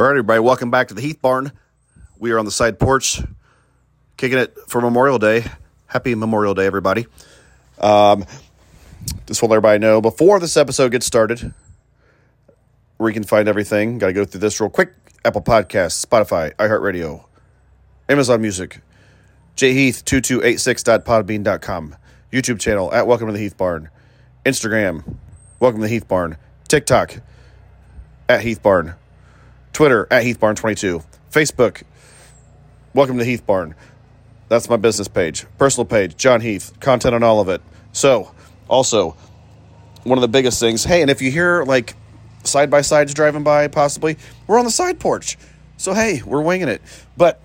All right, everybody, welcome back to the Heath Barn. We are on the side porch, kicking it for Memorial Day. Happy Memorial Day, everybody. Um, just want to everybody know before this episode gets started, where you can find everything. Got to go through this real quick. Apple Podcasts, Spotify, iHeartRadio, Amazon Music, jheath2286.podbean.com, YouTube channel at Welcome to the Heath Barn, Instagram, Welcome to the Heath Barn, TikTok, at Heath Barn, Twitter, at Heath Barn 22, Facebook, Welcome to Heath Barn. That's my business page. Personal page, John Heath, content on all of it. So, also, one of the biggest things, hey, and if you hear like side by sides driving by, possibly, we're on the side porch. So, hey, we're winging it. But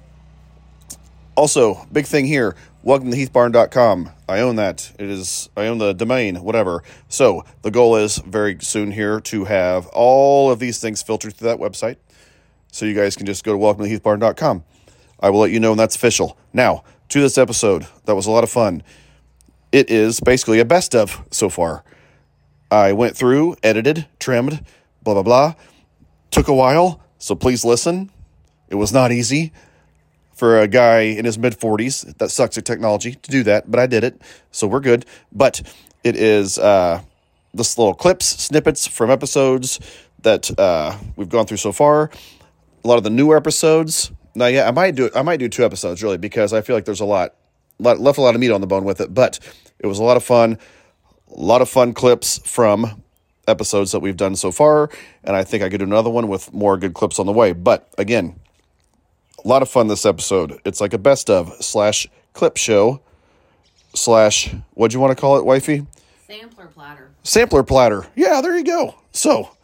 also, big thing here, welcome to heathbarn.com. I own that. It is, I own the domain, whatever. So, the goal is very soon here to have all of these things filtered through that website. So, you guys can just go to welcome to heathbarn.com. I will let you know when that's official. Now, to this episode, that was a lot of fun. It is basically a best of so far. I went through, edited, trimmed, blah, blah, blah. Took a while, so please listen. It was not easy for a guy in his mid 40s that sucks at technology to do that, but I did it, so we're good. But it is uh, this little clips, snippets from episodes that uh, we've gone through so far. A lot of the newer episodes. Now, yeah, I might do I might do two episodes really because I feel like there's a lot, lot left a lot of meat on the bone with it. But it was a lot of fun, a lot of fun clips from episodes that we've done so far, and I think I could do another one with more good clips on the way. But again, a lot of fun this episode. It's like a best of slash clip show slash what'd you want to call it, wifey? Sampler platter. Sampler platter. Yeah, there you go. So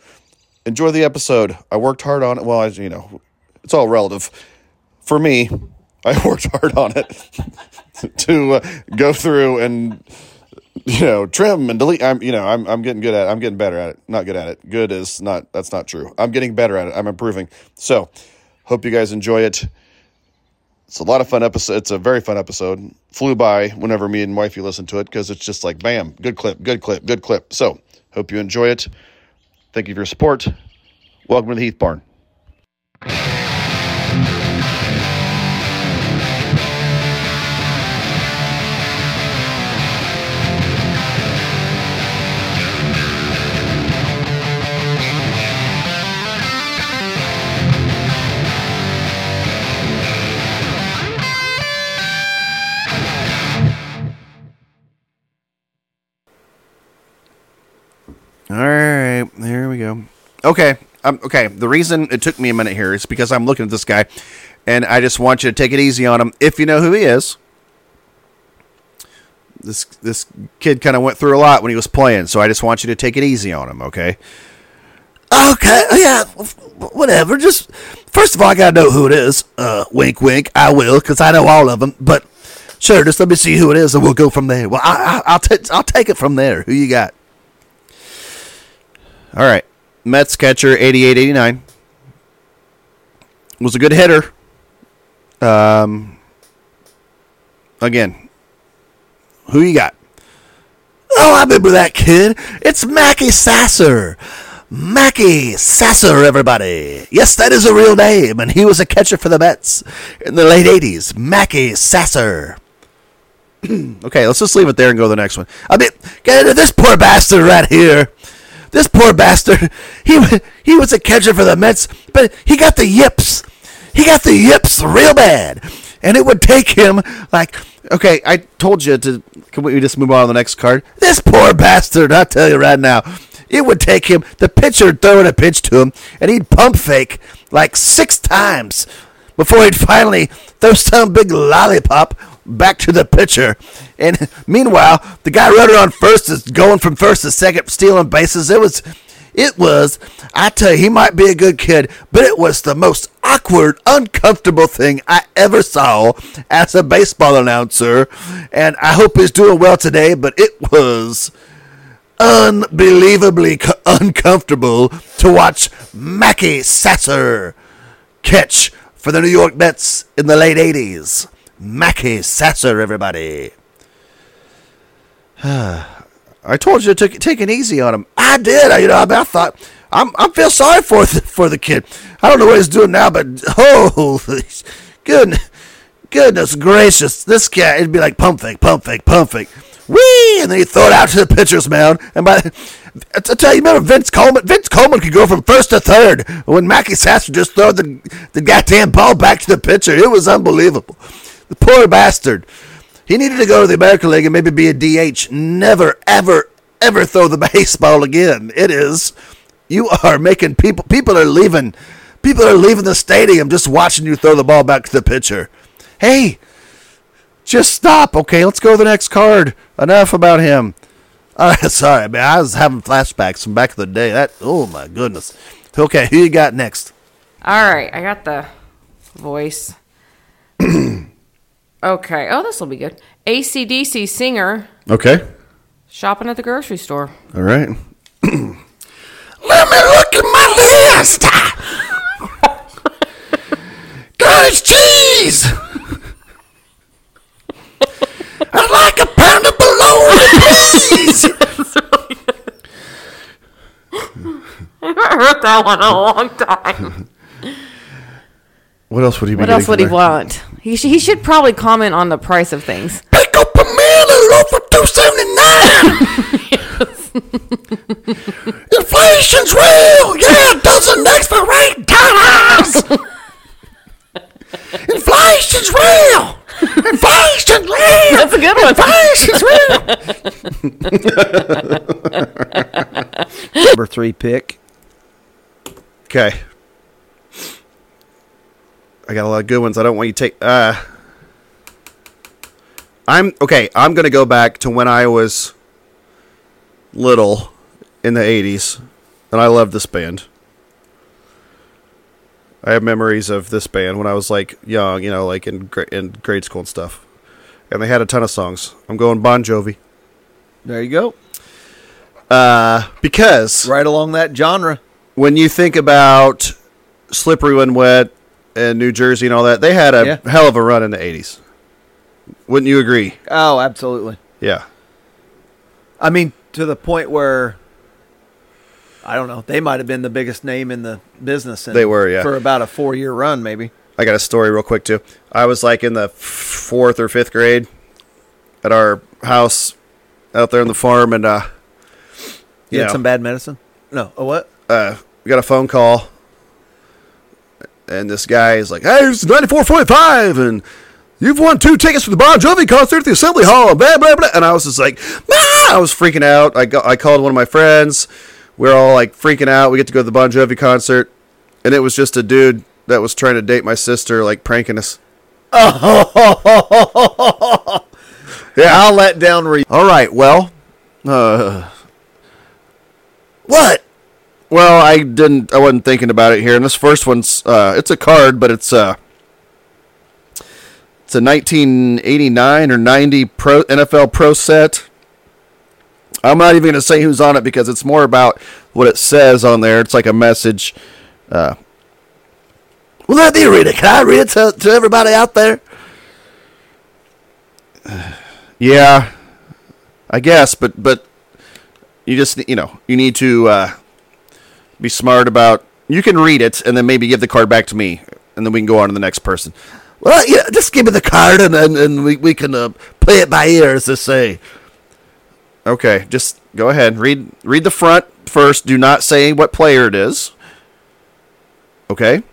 enjoy the episode. I worked hard on it. Well, I, you know, it's all relative. For me, I worked hard on it to uh, go through and you know trim and delete. I'm you know I'm I'm getting good at it. I'm getting better at it. Not good at it. Good is not that's not true. I'm getting better at it. I'm improving. So hope you guys enjoy it. It's a lot of fun episode. It's a very fun episode. Flew by whenever me and wifey listen to it because it's just like bam, good clip, good clip, good clip. So hope you enjoy it. Thank you for your support. Welcome to the Heath Barn. Okay, um, okay. The reason it took me a minute here is because I'm looking at this guy, and I just want you to take it easy on him. If you know who he is, this this kid kind of went through a lot when he was playing, so I just want you to take it easy on him. Okay. Okay, yeah, whatever. Just first of all, I gotta know who it is. Uh, wink, wink. I will, cause I know all of them. But sure, just let me see who it is, and we'll go from there. Well, I, I, I'll take I'll take it from there. Who you got? All right. Mets catcher, 88 89. Was a good hitter. Um, again, who you got? Oh, I remember that kid. It's Mackey Sasser. Mackey Sasser, everybody. Yes, that is a real name, and he was a catcher for the Mets in the late 80s. Mackey Sasser. Okay, let's just leave it there and go to the next one. I mean, get into this poor bastard right here. This poor bastard. He he was a catcher for the Mets, but he got the yips. He got the yips real bad, and it would take him like Okay, I told you to. Can we just move on to the next card? this poor bastard. I tell you right now, it would take him. The pitcher throwing a pitch to him, and he'd pump fake like six times before he'd finally throw some big lollipop back to the pitcher. And meanwhile, the guy running on first is going from first to second, stealing bases. It was, it was. I tell you, he might be a good kid, but it was the most awkward, uncomfortable thing I ever saw as a baseball announcer. And I hope he's doing well today. But it was unbelievably co- uncomfortable to watch Mackey Sasser catch for the New York Mets in the late 80s. Mackey Sasser, everybody. I told you to take, take it easy on him. I did. I, you know, I, I thought, I'm I feel sorry for the, for the kid. I don't know what he's doing now, but holy goodness, goodness gracious, this guy it'd be like pump fake, pump fake, pump fake, wee, and then you throw it out to the pitcher's mound. And by I tell you, remember Vince Coleman? Vince Coleman could go from first to third when Mackey Sasser just throw the the goddamn ball back to the pitcher. It was unbelievable. The poor bastard. He needed to go to the American League and maybe be a DH. Never, ever, ever throw the baseball again. It is. You are making people. People are leaving. People are leaving the stadium just watching you throw the ball back to the pitcher. Hey, just stop. Okay, let's go to the next card. Enough about him. All right, sorry, man. I was having flashbacks from back in the day. That. Oh my goodness. Okay, who you got next? All right, I got the voice. okay. Oh, this will be good. ACDC singer Okay. shopping at the grocery store. All right. Let me look at my list. Cottage cheese. I'd like a pound of bologna, please. I haven't heard that one in a long time. What else would he be What else would he want? He, sh- he should probably comment on the price of things. Pick up a man a loaf for two seventy nine. Inflation's real. Yeah, dozen eggs for eight dollars. Inflation's real. Inflation's real. That's a good one. Inflation's real. Number three pick. Okay. I got a lot of good ones. I don't want you to take. Uh, I'm okay. I'm gonna go back to when I was little in the '80s, and I loved this band. I have memories of this band when I was like young, you know, like in gra- in grade school and stuff. And they had a ton of songs. I'm going Bon Jovi There you go. uh, because Right along that genre. when you think about Slippery When Wet and New Jersey and all that, they had a Yeah. hell of a run in the 80s. Wouldn't you agree? Oh, absolutely. Yeah. I mean, to the point where I don't know, they might have been the biggest name in the business. in- They were, yeah. for about a four-year run, maybe. I got a story real quick, too. I was like in the fourth or fifth grade at our house out there on the farm, and uh, You Yeah. had some bad medicine. No, a what? uh, we got a phone call, and this guy is like, "Hey, it's ninety four point five, and you've won two tickets for the Bon Jovi concert at the Assembly Hall." Blah blah blah. And I was just like, "Ah!" I was freaking out. I got, I called one of my friends. We are all like freaking out. We get to go to the Bon Jovi concert, and it was just a dude that was trying to date my sister, like pranking us. Oh, yeah, I'll let down. Re- All right, well, uh, What? Well, I didn't. I wasn't thinking about it here. And this first one's uh, it's a card, but it's uh it's a 1989 or 90 pro NFL Pro set. I'm not even going to say who's on it because it's more about what it says on there. It's like a message. Uh, Well, let me read it. Can I read it to, to everybody out there? yeah, I guess, but but you just you know you need to uh, be smart about. You can read it and then maybe give the card back to me, and then we can go on to the next person. Well, yeah, just give me the card and and, and we, we can uh, play it by ear, as they say. Okay, just go ahead. Read read the front first. Do not say what player it is. Okay?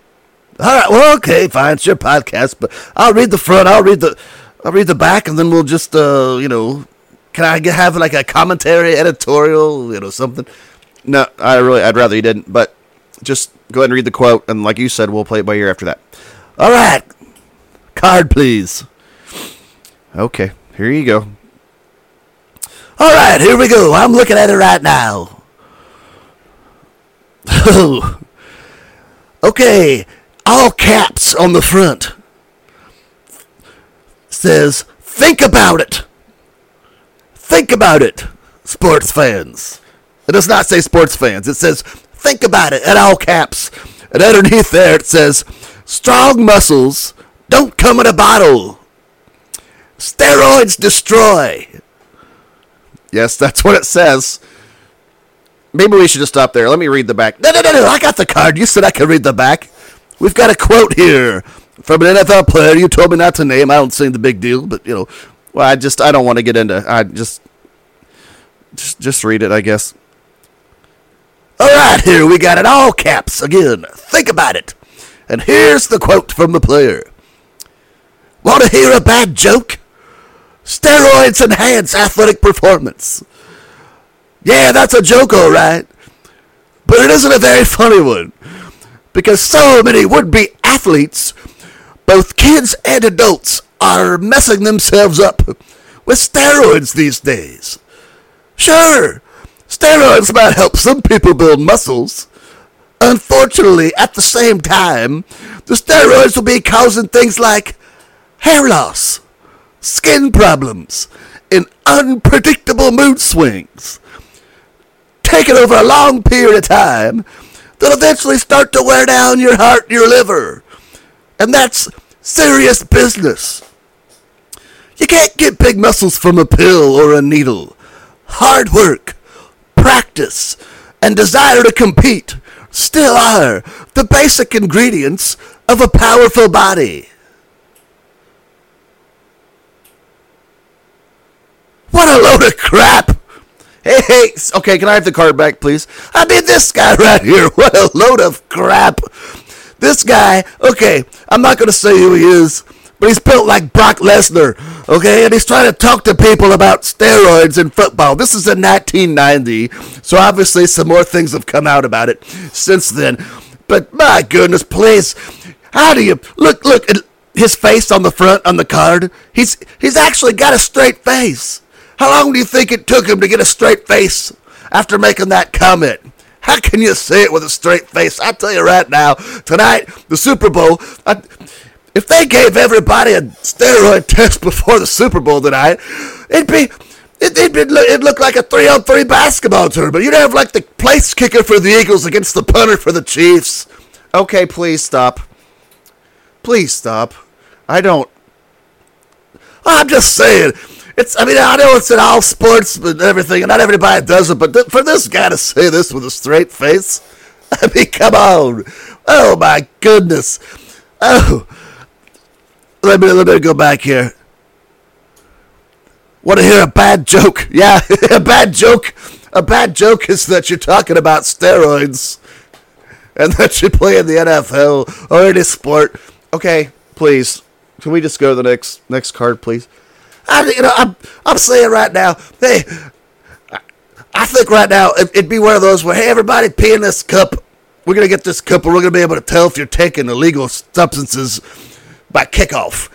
All right. Well, okay, fine. It's your podcast, but I'll read the front. I'll read the, I'll read the back, and then we'll just, uh, you know, can I have like a commentary, editorial, you know, something? No, I really I'd rather you didn't, but just go ahead and read the quote and like you said, we'll play it by ear after that. All right. Card, please. Okay, here you go. All right, here we go. I'm looking at it right now. okay, all caps on the front says, "Think about it." Think about it, sports fans. It does not say sports fans. It says, "Think about it" at all caps. And underneath there it says, "Strong muscles don't come in a bottle. Steroids destroy." Yes, that's what it says. maybe we should just stop there. Let me read the back. No, no, no, no. I got the card. You said I could read the back. We've got a quote here from an NFL player. You told me not to name. I don't see the big deal, but you know, well, I just I don't want to get into. I just just just read it, I guess. All right, here we got it all caps again. Think about it. And here's the quote from the player. Want to hear a bad joke? Steroids enhance athletic performance. Yeah, that's a joke, all right. But it isn't a very funny one. Because so many would be athletes, both kids and adults, are messing themselves up with steroids these days. Sure, steroids might help some people build muscles. Unfortunately, at the same time, the steroids will be causing things like hair loss, skin problems, and unpredictable mood swings. Taken over a long period of time, they'll eventually start to wear down your heart and your liver. And that's serious business. You can't get big muscles from a pill or a needle. Hard work, practice, and desire to compete still are the basic ingredients of a powerful body. What a load of crap! Hey, hey, okay, can I have the card back, please? I mean, this guy right here, what a load of crap! This guy, okay, I'm not gonna say who he is, but he's built like Brock Lesnar, okay? And he's trying to talk to people about steroids in football. This is in 1990, so obviously some more things have come out about it since then. But my goodness, please, how do you look? Look at his face on the front on the card. He's he's actually got a straight face. How long do you think it took him to get a straight face after making that comment? How can you say it with a straight face? I tell you right now, tonight the Super Bowl. I, if they gave everybody a steroid test before the Super Bowl tonight, it'd be. It, it'd, be, it'd look like a three-on-three basketball tournament. You'd have like the place kicker for the Eagles against the punter for the Chiefs. Okay, please stop. Please stop. I don't. I'm just saying. It's. I mean, I know it's in all sports and everything, and not everybody does it. But th- for this guy to say this with a straight face, I mean, come on. Oh my goodness. Oh. Let me let me go back here. Want to hear a bad joke? Yeah, a bad joke. A bad joke is that you're talking about steroids and that you play in the NFL or any sport. Okay, please. Can we just go to the next next card, please? I, you know, I'm I'm saying right now, hey, I, think right now it, it'd be one of those where, hey, everybody, pee in this cup. We're gonna get this cup, and we're gonna be able to tell if you're taking illegal substances by kickoff.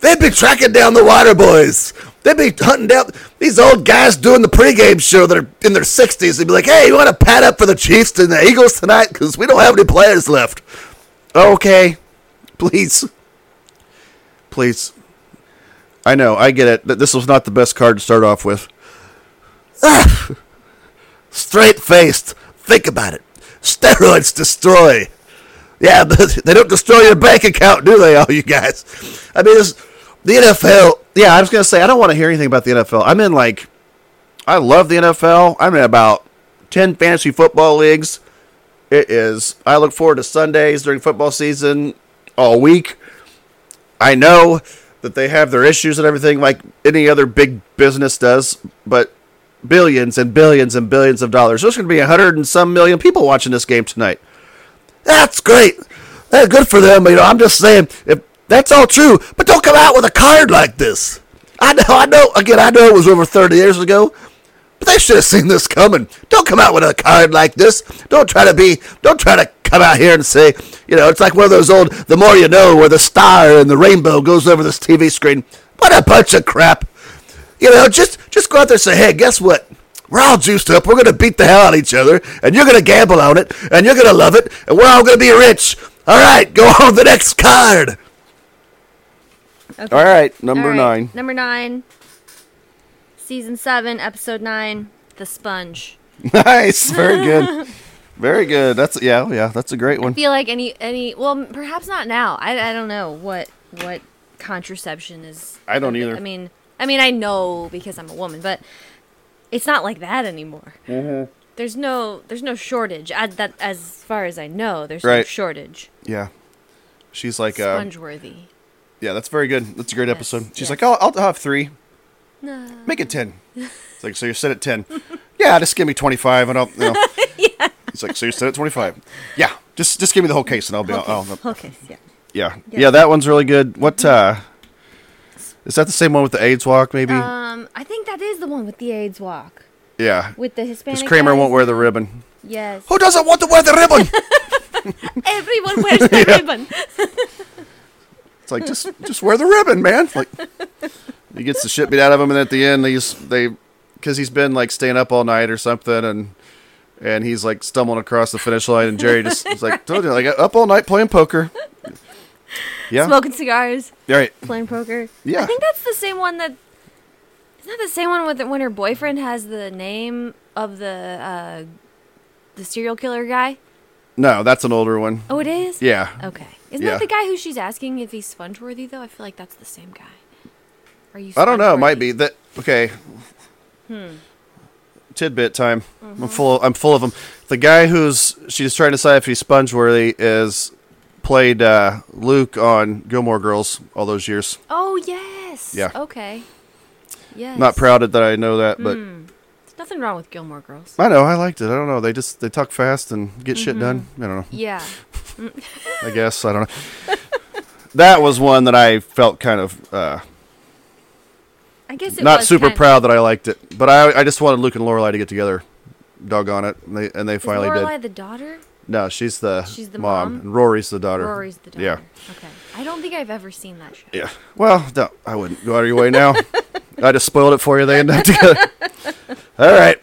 They'd be tracking down the water boys. They'd be hunting down these old guys doing the pregame show that are in their 60s. They'd be like, hey, you want to pad up for the Chiefs and the Eagles tonight? Because we don't have any players left. Okay. Please. Please. I know, I get it. This was not the best card to start off with. Ah! Straight faced. Think about it. Steroids destroy. Yeah, they don't destroy your bank account, do they, all you guys? I mean, the NFL. Yeah, I was going to say, I don't want to hear anything about the NFL. I'm in, like, I love the NFL. I'm in about 10 fantasy football leagues. It is, I look forward to Sundays during football season all week. I know that they have their issues and everything like any other big business does, but billions and billions and billions of dollars. There's going to be a hundred and some million people watching this game tonight. That's great. That's good for them. You know, I'm just saying if that's all true, but don't come out with a card like this. I know, I know. Again, I know it was over 30 years ago, but they should have seen this coming. Don't come out with a card like this. Don't try to be. Don't try to come out here and say, you know, it's like one of those old "The More You Know," where the star and the rainbow goes over this TV screen. What a bunch of crap. You know, just just go out there and say, hey, guess what? We're all juiced up. We're gonna beat the hell out of each other, and you're gonna gamble on it, and you're gonna love it, and we're all gonna be rich. All right, go on the next card. Okay. All right, number All right, nine. Number nine. Season seven, episode nine. The Sponge. Nice, very good, very good. That's yeah, yeah. That's a great one. I one. feel like any any well, perhaps not now. I, I don't know what what contraception is. I don't either. I mean, I mean, I know because I'm a woman, but it's not like that anymore. There's no there's no shortage. I, that as far as I know, there's no shortage. Yeah. She's like, uh, Spongeworthy. yeah, that's very good. That's a great Yes, episode. She's yes. like, I'll, I'll have three. No. Make it 10. It's like, so you're set at 10. yeah, just give me 25 and I'll, you know. He's like, so you're set at 25. Yeah, just just give me the whole case and I'll be, I'll, I'll, Okay, yeah. yeah. Yeah. Yeah, that one's really good. What, uh, is that the same one with the AIDS walk, maybe? Um, I think that is the one with the AIDS walk yeah. with the Hispanic. Because Kramer guys. won't wear the ribbon. Yes. Who doesn't want to wear the ribbon? Everyone wears the ribbon. It's like just just wear the ribbon, man. Like he gets the shit beat out of him, and at the end, he's they because he's been like staying up all night or something, and and he's like stumbling across the finish line, and Jerry just is like, told you, like up all night playing poker. Yeah, Smoking cigars, All right. playing poker. Yeah. I think that's the same one that. Isn't that the same one with when her boyfriend has the name of the uh, the serial killer guy? No, that's an older one. Oh, it is. Yeah, Okay. Isn't Yeah. that the guy who she's asking if he's sponge-worthy though? I feel like that's the same guy. Are you? I don't know. It might be that. Okay. Hmm. Tidbit time. Mm-hmm. I'm full. I'm full of them. The guy who's she's trying to decide if he's sponge worthy is played uh, Luke on Gilmore Girls all those years. Oh yes. Yeah. Okay. Yes. Not proud that I know that, but Hmm. There's nothing wrong with Gilmore Girls. I know I liked it. I don't know. They just they talk fast and get Mm-hmm. shit done. I don't know. Yeah. I guess I don't know. that was one that I felt kind of uh, I guess it not super proud that I liked it, but I I just wanted Luke and Lorelai to get together. Doggone it, and they and they Is finally Lorelai did. the daughter? No, she's the She's the mom, mom? and Rory's the daughter. Rory's the daughter. Yeah, Okay. I don't think I've ever seen that show. yeah. Well, no, I wouldn't go out of your way now. I just spoiled it for you. They end up together. All right.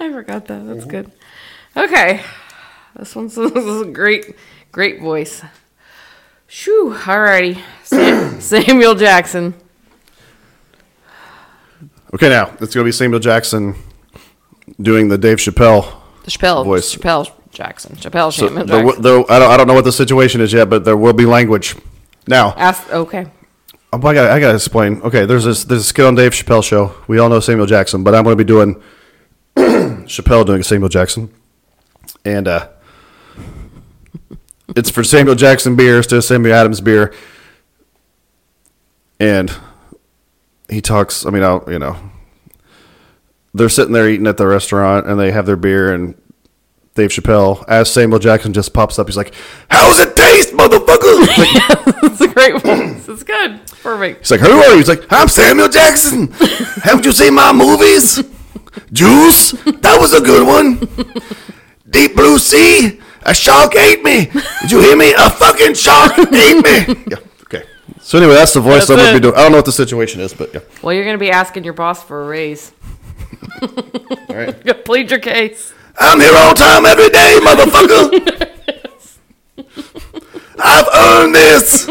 I forgot that. That's good. Okay. This one's this is a great, great voice. Shoo. Alrighty. Sam, Samuel Jackson. Okay, now it's gonna be Samuel Jackson doing the Dave Chappelle. The Chappelle. Voice. Chappelle Jackson. Chappelle So Samuel there, Jackson. there, I don't I don't know what the situation is yet, but there will be language. Now, Ask, okay. Oh, I got I got to explain. Okay, there's this there's a skit on Dave Chappelle show. We all know Samuel Jackson, but I'm going to be doing Chappelle doing Samuel Jackson, and uh, it's for Samuel Jackson beers to Samuel Adams beer, and he talks. I mean, I'll, you know, they're sitting there eating at the restaurant, and they have their beer, and Dave Chappelle, as Samuel Jackson just pops up, he's like, "How's it taste, motherfucker?" Like, It's a great voice. It's good. Perfect. He's like, who are you? He's like, I'm Samuel Jackson. Haven't you seen my movies? Juice? That was a good one. Deep Blue Sea? A shark ate me. Did you hear me? A fucking shark ate me. Yeah, okay. So anyway, that's the voice That's I'm going to be doing. I don't know what the situation is, but yeah. Well, you're going to be asking your boss for a raise. All right. Plead your case. I'm here all time every day, motherfucker. I've earned this.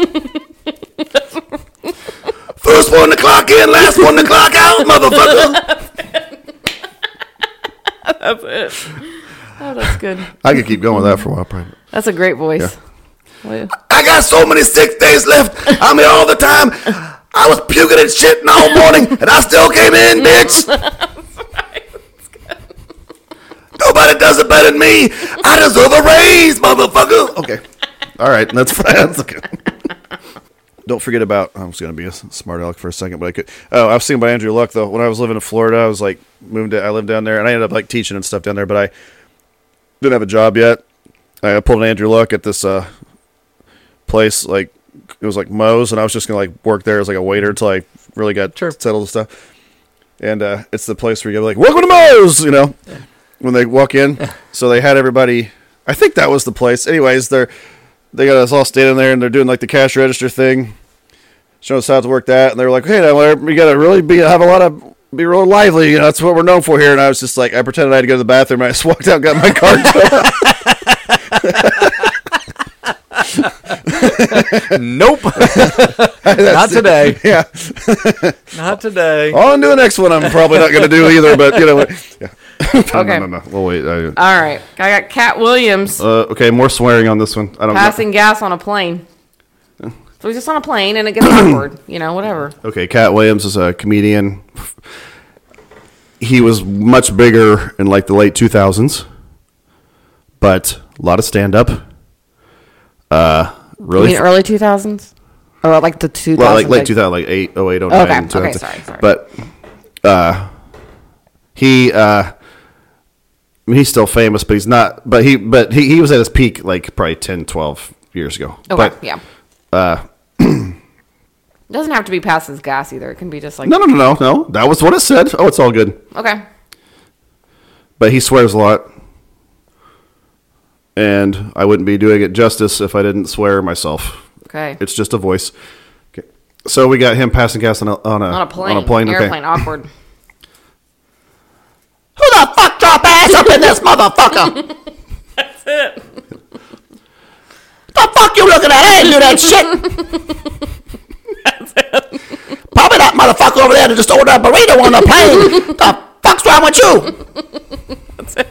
First one to clock in, last one to clock out, motherfucker. That's it. Oh, that's good. I could keep going with that for a while, probably. That's a great voice. Well, I got so many sick days left. I'm here all the time. I was puking and shitting all morning, and I still came in, bitch. Nobody does it better than me. I deserve a raise, motherfucker. Okay. All right, that's that's okay. Don't forget about. I was going to be a smart aleck for a second, but I could. Oh, I was thinking about Andrew Luck though. When I was living in Florida, I was like moved. To, I lived down there, and I ended up like teaching and stuff down there, but I didn't have a job yet. I pulled an Andrew Luck at this uh, place like it was like Moe's, and I was just gonna like work there as like a waiter until I really got Sure. settled and stuff. And uh, it's the place where you go like, "Welcome to Moe's," you know, when they walk in. so they had everybody. I think that was the place. Anyways, they're they got us all standing there, and they're doing like the cash register thing, showing us how to work that. And they were like, "Hey, now we got to really be have a lot of." Be real lively, you know. That's what we're known for here. And I was just like, I pretended I had to go to the bathroom. I just walked out, got my card. Nope. Not today. yeah. Not today. On to the next one. I'm probably not going to do either, but you know what? Okay. No, no, no. Well, wait. I, all right. I got Katt Williams uh, okay, more swearing on this one. I don't passing gas on a plane. So he's just on a plane and it gets awkward. You know, whatever. Okay, Katt Williams is a comedian. he was much bigger in like the late 2000s, but a lot of stand up. Uh, You really, mean early 2000s? Or like the 2000s? well, like late 2000, like 8, 08, 09, Okay, okay, sorry, sorry. But uh, he, uh, he's still famous, but he's not. But he, but he, he was at his peak like probably 10, 12 years ago. Okay, but yeah. uh, It doesn't have to be past his gas either. It can be just like, no, no, no, no, no. That was what it said. Oh, it's all good. okay. but he swears a lot. And I wouldn't be doing it justice if I didn't swear myself. Okay. It's just a voice. Okay. So we got him passing gas on a on a, on a plane. On a plane. Okay. Airplane, awkward. Who the fuck drop ass up in this motherfucker? That's it. the fuck you looking at? I ain't do that shit. That's it. Probably that motherfucker over there that just ordered a burrito on the plane. the fuck's wrong with you? That's it.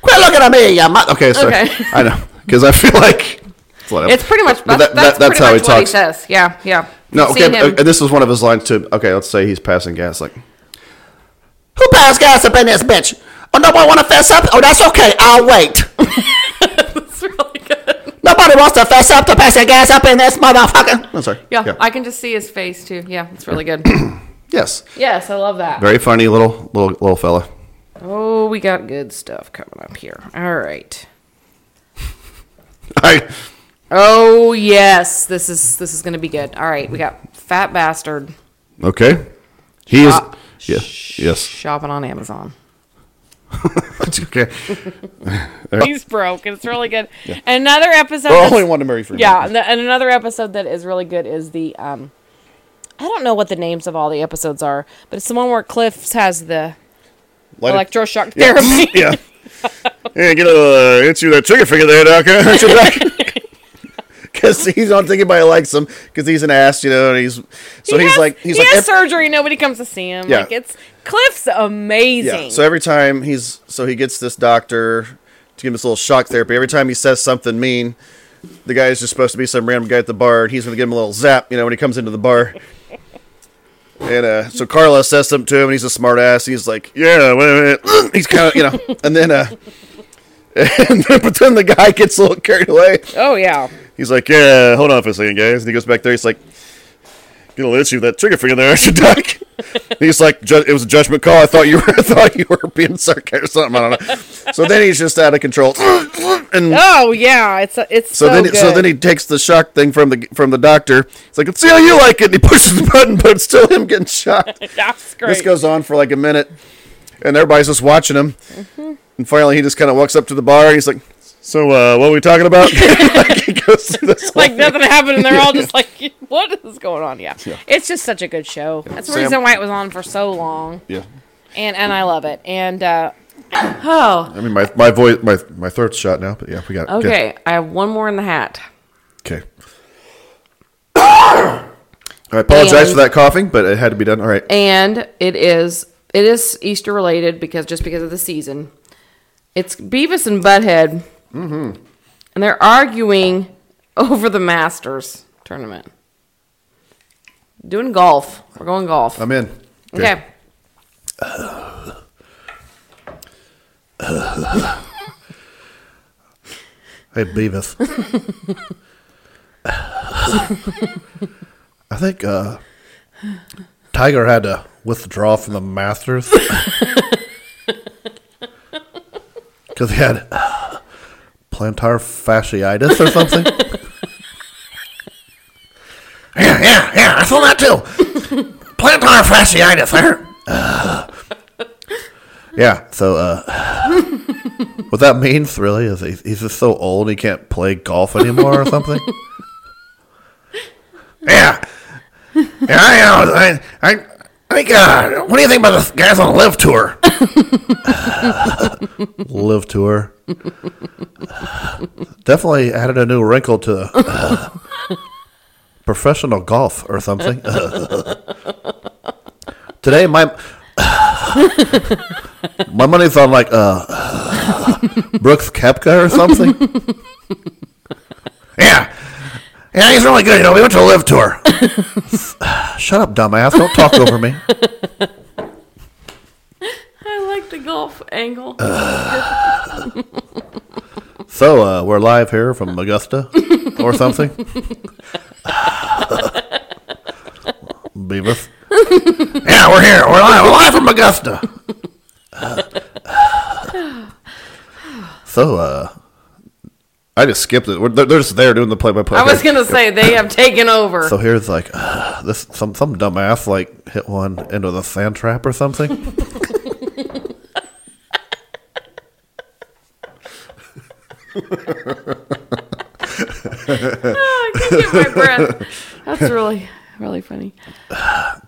Quit looking at me, you mother. Okay. So Okay. I know because I feel like it's, pretty much that's, that- that's, that- that's pretty how he much what he talks. says. Yeah, yeah. no. Okay. seen uh, this was one of his lines too. Okay. Let's say he's passing gas. Like Who passed gas up in this bitch? Oh, nobody want to fess up? Oh, that's okay. I'll wait. It's really good. Nobody wants to fess up to passing gas up in this motherfucker. I'm sorry. Yeah, I can just see his face too. Yeah, it's really good. yes. yes, I love that. Very funny little little little fella. Oh, we got good stuff coming up here. All right. I. Oh yes, this is this is gonna be good. All right, we got fat bastard Okay. He is. Yeah. Yes. shopping on Amazon. okay. He's broke. It's really good. And another episode. We're only one to Murray Freeman. Yeah, and, the, and another episode that is really good is the um, I don't know what the names of all the episodes are, but it's the one where Cliff has the Light electroshock Yeah. therapy. yeah. Yeah, get a uh, hit you that trigger finger there, Doc. Hurt your back. Because he's not thinking anybody likes him because he's an ass, you know, and he's so He he's has- like he's he like has surgery. Nobody comes to see him. Yeah. Like it's Cliff's amazing. yeah. So every time he's so he gets this doctor to give him this little shock therapy. Every time he says something mean, the guy is just supposed to be some random guy at the bar, and he's going to give him a little zap, you know, when he comes into the bar. And uh, so Carla says something to him, and he's a smart ass. He's like, "Yeah, wait a minute." He's kind of, you know, and then, uh, and then, but then the guy gets a little carried away. oh yeah. He's like, "Yeah, hold on for a second, guys." And he goes back there. He's like, "Get a little itchy with that trigger finger there, aren't you, Doc?" He's like, "It was a judgment call. I thought you were, I thought you were being sarcastic or something. I don't know." So then he's just out of control, and Oh yeah. It's it's so, so, then, good. so then he takes the shock thing from the from the doctor. He's like, "Let's see how you like it." And he pushes the button, but it's still him getting shocked. That's great. This goes on for like a minute, and everybody's just watching him. Mm-hmm. And finally, he just kind of walks up to the bar. And he's like, "So, uh, what are we talking about?" like he goes this like nothing happened, and they're all just like, "What is going on?" Yeah. It's just such a good show. That's the Sam- reason why it was on for so long, Yeah. and and I love it. And uh, oh, I mean, my my voice, my my throat's shot now, but yeah, we got it. okay, I have one more in the hat. Okay. I apologize And- for that coughing, but it had to be done. All right. and it is it is Easter related because just because of the season. It's Beavis and Butthead, mm-hmm. and they're arguing over the Masters tournament. Doing golf. We're going golf. I'm in. okay. Hey, Beavis. I think uh, Tiger had to withdraw from the Masters because he had uh, plantar fasciitis or something. Yeah, yeah, yeah. I saw that too. Plantar fasciitis. There. Yeah. So, uh, what that means really is he, he's just so old he can't play golf anymore or something. Yeah. Yeah, I, I, I, I think. Uh, what do you think about the guys on the LIV tour? LIV tour. Definitely added a new wrinkle to uh, professional golf or something. Today, my my money's on like uh, Brooks Koepka or something. Yeah. Yeah, he's really good. You know, we went to a live tour. Shut up, dumbass! Don't talk over me. I like the golf angle. So, uh, we're live here from Augusta or something. Beavis. yeah, we're here. We're live. We're live from Augusta. so, uh, I just skipped it. We're- They're, they're just there doing the play-by-play. I was gonna say they have taken over. So here's like uh, this some some dumbass like hit one into the sand trap or something. I can't get my breath. That's really, really funny.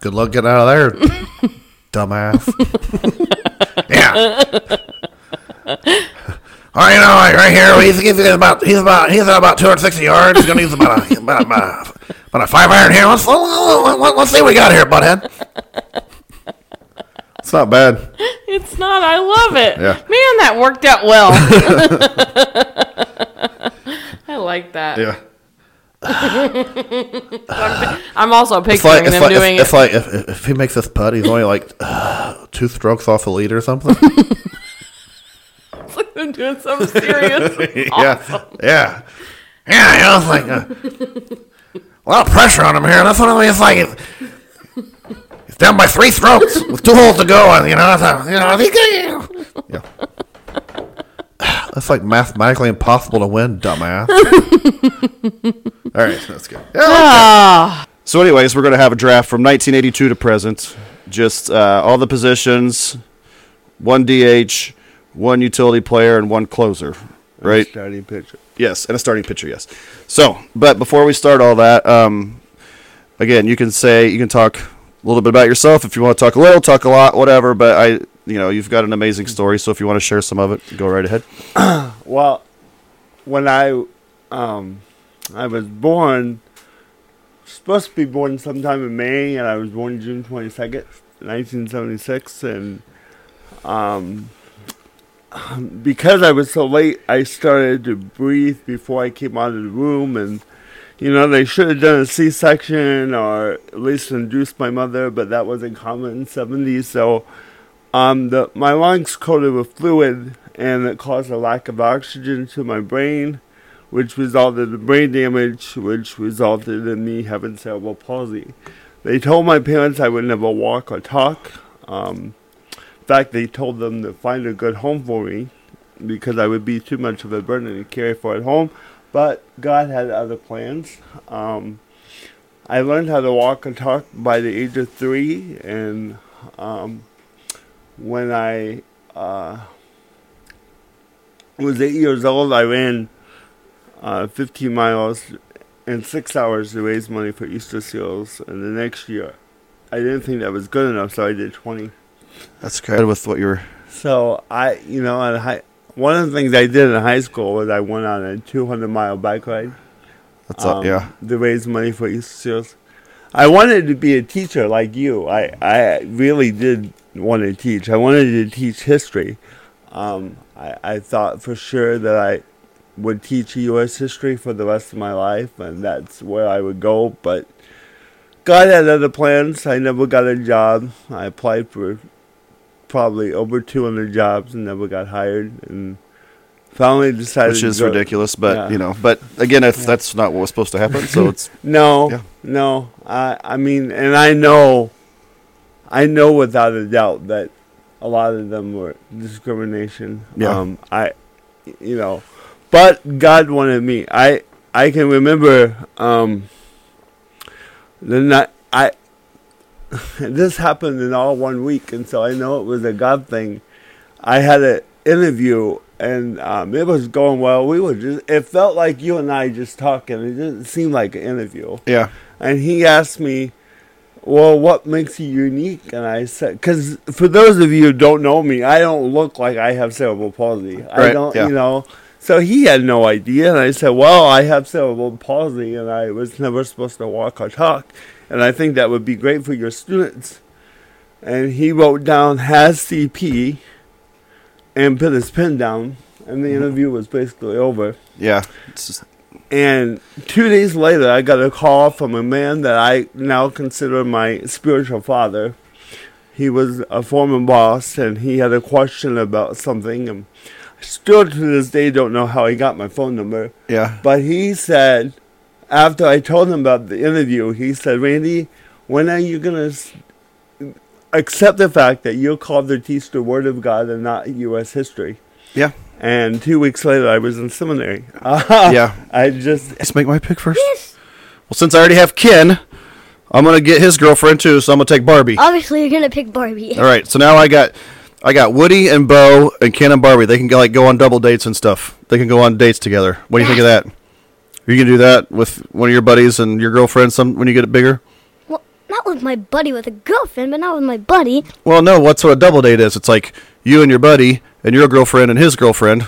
Good luck getting out of there, dumbass. yeah. All right, you know, right here, he's, he's about he's about he's at about 260 yards. He's gonna use about a, about, about, about a five iron here. Let's, let's, let's see what we got here, butthead. It's not bad. It's not. I love it. Yeah. Man, that worked out well. I like that. Yeah. I'm also It's picturing like it's them like, doing it's, it's it. like if, if he makes this putt, he's only like uh, two strokes off the lead or something. It's like them doing something serious. yeah, yeah, yeah. You know, it's like uh, a lot of pressure on him here. That's what I mean. It's like he's down by three strokes with two holes to go. And you know, it's, uh, you know, yeah. That's like mathematically impossible to win, dumbass. All right, that's good. Ah, So, anyways, we're going to have a draft from 1982 to present. Just uh, all the positions, one DH, one utility player, and one closer. Right? Starting pitcher. Yes, and a starting pitcher. Yes. So, but before we start all that, um, again, you can say you can talk a little bit about yourself if you want to talk a little, talk a lot, whatever. But I, you know, you've got an amazing story, so if you want to share some of it, go right ahead. Well, when I um, I was born, supposed to be born sometime in May, and I was born June twenty second, nineteen seventy six, and um, because I was so late, I started to breathe before I came out of the room, and you know they should have done a C section or at least induced my mother, but that wasn't common in seventies, so. Um, the my lungs coated with fluid, and it caused a lack of oxygen to my brain, which resulted in brain damage, which resulted in me having cerebral palsy. They told my parents I would never walk or talk. Um, fact, they told them to find a good home for me because I would be too much of a burden to carry for at home. But God had other plans. Um, I learned how to walk and talk by the age of three, and um, when I uh, was eight years old, I ran uh, 15 miles in six hours to raise money for Easter Seals. And the next year, I didn't think that was good enough, so I did 20. That's good with what you're. So I, you know, at high, one of the things I did in high school was I went on a 200 mile bike ride. That's um, yeah. To raise money for Easter Seals. I wanted to be a teacher like you. I, I really did want to teach. I wanted to teach history. Um, I, I thought for sure that I would teach U.S. history for the rest of my life, and that's where I would go. But God had other plans. I never got a job. I applied for probably over 200 jobs and never got hired. And finally decided Which to is ridiculous, but Yeah. you know, but again, if that's not what was supposed to happen, so it's No, Yeah. no. I I mean, and I know, I know without a doubt that a lot of them were discrimination. Yeah. Um, I, you know, but God wanted me. I I can remember um, the night I. This happened in all one week, and so I know it was a God thing. I had an interview, and um, it was going well. We were just, it felt like you and I just talking. It didn't seem like an interview. yeah, And he asked me, well, what makes you unique? And I said, because for those of you who don't know me, I don't look like I have cerebral palsy. I don't, yeah. you know. So he had no idea. And I said, well, I have cerebral palsy and I was never supposed to walk or talk. And I think that would be great for your students. And he wrote down, has CP, and put his pen down. And the mm-hmm. interview was basically over. yeah. Just, And two days later, I got a call from a man that I now consider my spiritual father. he was a former boss and he had a question about something. And still to this day don't know how he got my phone number. Yeah. But he said, after I told him about the interview, he said, Randy, when are you going to accept the fact that you're called to teach the Word of God and not U.S. history? Yeah. And two weeks later, I was in seminary. Yeah. I just, Let's make my pick first. Yes. Well, since I already have Ken, I'm gonna get his girlfriend too, so I'm gonna take Barbie. Obviously, you're gonna pick Barbie. All right. So now I got, I got Woody and Bo and Ken and Barbie. They can go, like go on double dates and stuff. They can go on dates together. What do you think of that? Are you gonna do that with one of your buddies and your girlfriend some when you get it bigger? Well, not with my buddy with a girlfriend, but not with my buddy. Well, no. What's what a double date is? It's like you and your buddy and your girlfriend and his girlfriend.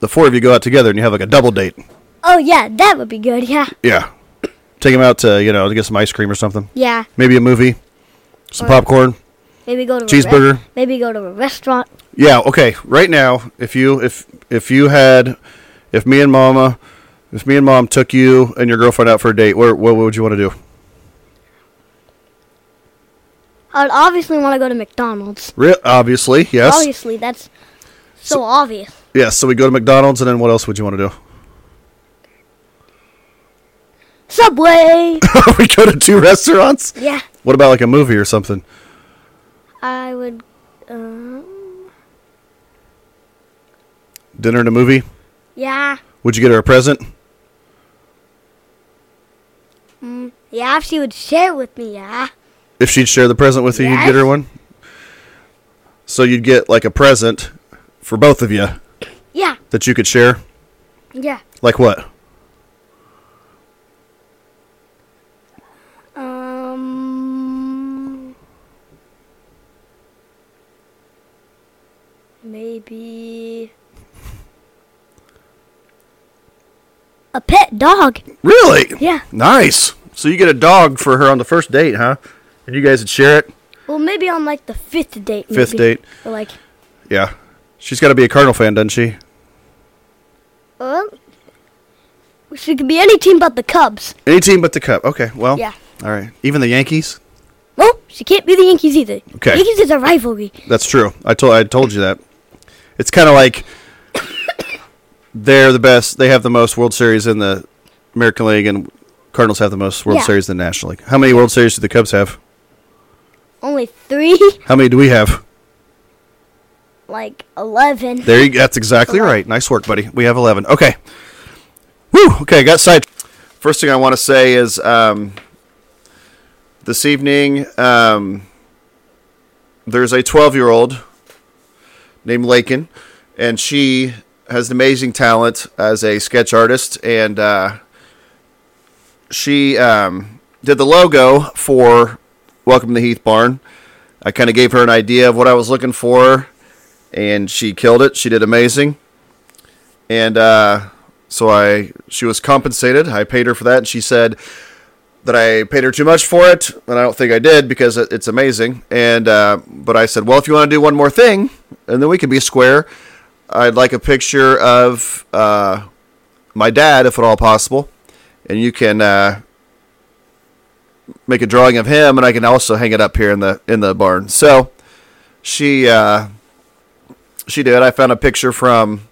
The four of you go out together and you have like a double date. Oh yeah, that would be good. Yeah, Yeah. Take him out to you know to get some ice cream or something. yeah. Maybe a movie, some Or- popcorn. Maybe go to A Cheeseburger. re- maybe go to a restaurant. Yeah, okay. Right now, if you if if you had if me and mama if me and mom took you and your girlfriend out for a date, where what would you want to do? I'd obviously want to go to McDonald's. Re- obviously, yes. Obviously, that's so, obvious. Yes, so we go to McDonald's and then what else would you want to do? Subway. we go to two restaurants? yeah, What about like a movie or something? I would. Uh, Dinner and a movie? yeah, Would you get her a present? Yeah. If she would share with me, yeah. If she'd share the present with you, you'd get her one? So you'd get like a present for both of you Yeah, that you could share? yeah. Like what? Um. Maybe. A pet dog. Really? Yeah. Nice. So you get a dog for her on the first date, huh? And you guys would share it? Well, maybe on like the fifth date. Fifth maybe. date. Or like, Yeah. She's got to be a Cardinal fan, doesn't she? uh, she could be any team but the Cubs. Any team but the Cubs. Okay, well. Yeah. All right. Even the Yankees? Well, she can't be the Yankees either. Okay. Yankees is a rivalry. That's true. I told I told you that. It's kind of like they're the best. They have the most World Series in the American League, and Cardinals have the most World Yeah. Series in the National League. How many World Series do the Cubs have? Only three, How many do we have? like eleven. There you. That's exactly Eleven. right. Nice work, buddy. We have eleven. Okay. Woo. Okay. Got side. First thing I want to say is um, this evening um, there's a 12 year old named Lakin, and she has an amazing talent as a sketch artist, and uh, she um, did the logo for Welcome to Heath Barn. I kind of gave her an idea of what I was looking for, and she killed it. She did amazing, and uh, so I she was compensated. I paid her for that, and she said that I paid her too much for it, and I don't think I did because it, it's amazing. And uh, but I said, well, if you want to do one more thing, and then we can be square. I'd like a picture of uh, my dad, if at all possible, and you can uh, make a drawing of him, and I can also hang it up here in the in the barn. So she uh, she did. I found a picture from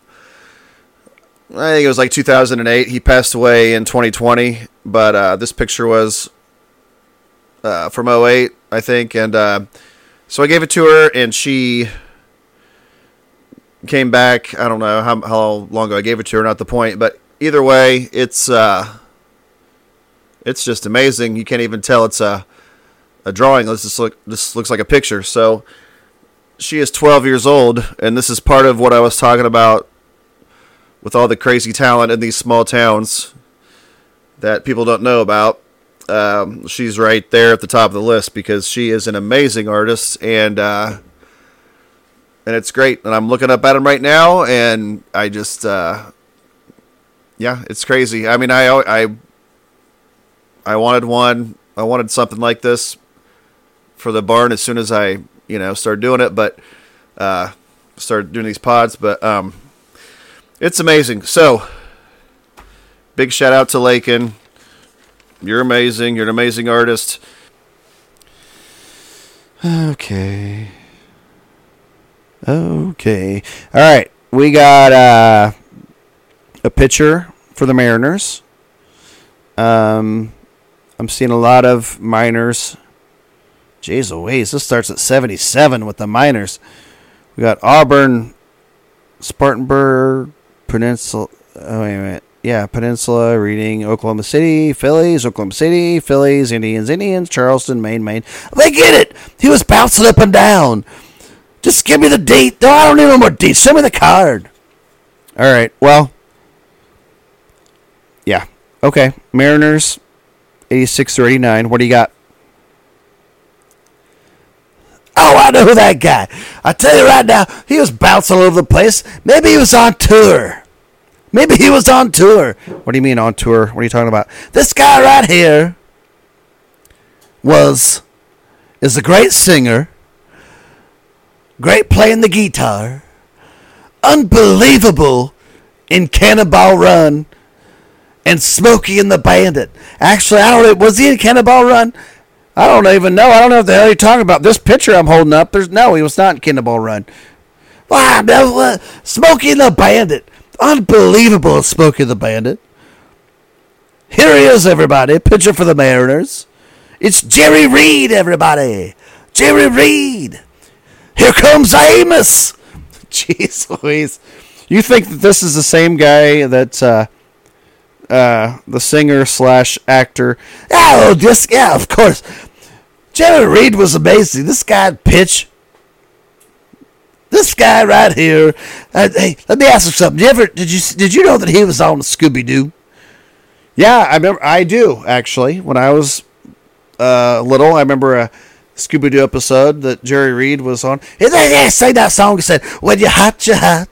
I think it was like 2008. He passed away in 2020, but uh, this picture was uh, from 08, I think, and uh, so I gave it to her, and she came back. I don't know how how long ago I gave it to her. Not the point, but either way, it's uh, it's just amazing. You can't even tell it's a a drawing. This just look this looks like a picture. So she is 12 years old, and this is part of what I was talking about with all the crazy talent in these small towns that people don't know about. Um, she's right there at the top of the list because she is an amazing artist, and uh, and it's great. And I'm looking up at him right now, and I just, uh, yeah, it's crazy. I mean, I I I wanted one. I wanted something like this for the barn as soon as I, you know, started doing it, but uh, started doing these pods. But um, it's amazing. So, big shout out to Lakin. You're amazing. You're an amazing artist. Okay. Okay. All right. We got uh, a pitcher for the Mariners. Um, I'm seeing a lot of minors. Jeez Louise, this starts at 77 with the minors. We got Auburn, Spartanburg, Peninsula. Oh, wait a minute. Yeah, Peninsula, Reading, Oklahoma City, Phillies, Oklahoma City, Phillies, Indians, Indians, Charleston, Maine, Maine. They get it. He was bouncing up and down. Just give me the date. No, I don't need no more dates. Send me the card. All right. Well, yeah. Okay. Mariners, 86 or 89. What do you got? Oh, I know that guy. I tell you right now, he was bouncing all over the place. Maybe he was on tour. Maybe he was on tour. What do you mean on tour? What are you talking about? This guy right here was is a great singer, great playing the guitar, unbelievable in Cannonball Run and Smokey and the Bandit. Actually, I don't know. Was he in Cannonball Run? I don't even know. I don't know what the hell you're talking about. This picture I'm holding up, there's no, he was not in Cannonball Run. Wow, uh, Smokey and the Bandit. Unbelievable, Smokey the Bandit. Here he is, everybody. Pitcher for the Mariners. It's Jerry Reed, everybody. Jerry Reed. Here comes Amos. Jeez Louise. You think that this is the same guy that uh, uh, the singer slash actor? Oh, this yeah, of course. Jerry Reed was amazing. This guy pitch. This guy right here. Uh, hey, let me ask you something. Did you ever did you did you know that he was on Scooby Doo? Yeah, I remember. I do actually. When I was uh, little, I remember a Scooby Doo episode that Jerry Reed was on. And they yeah, sang that song. He said, "When you're hot, you're hot.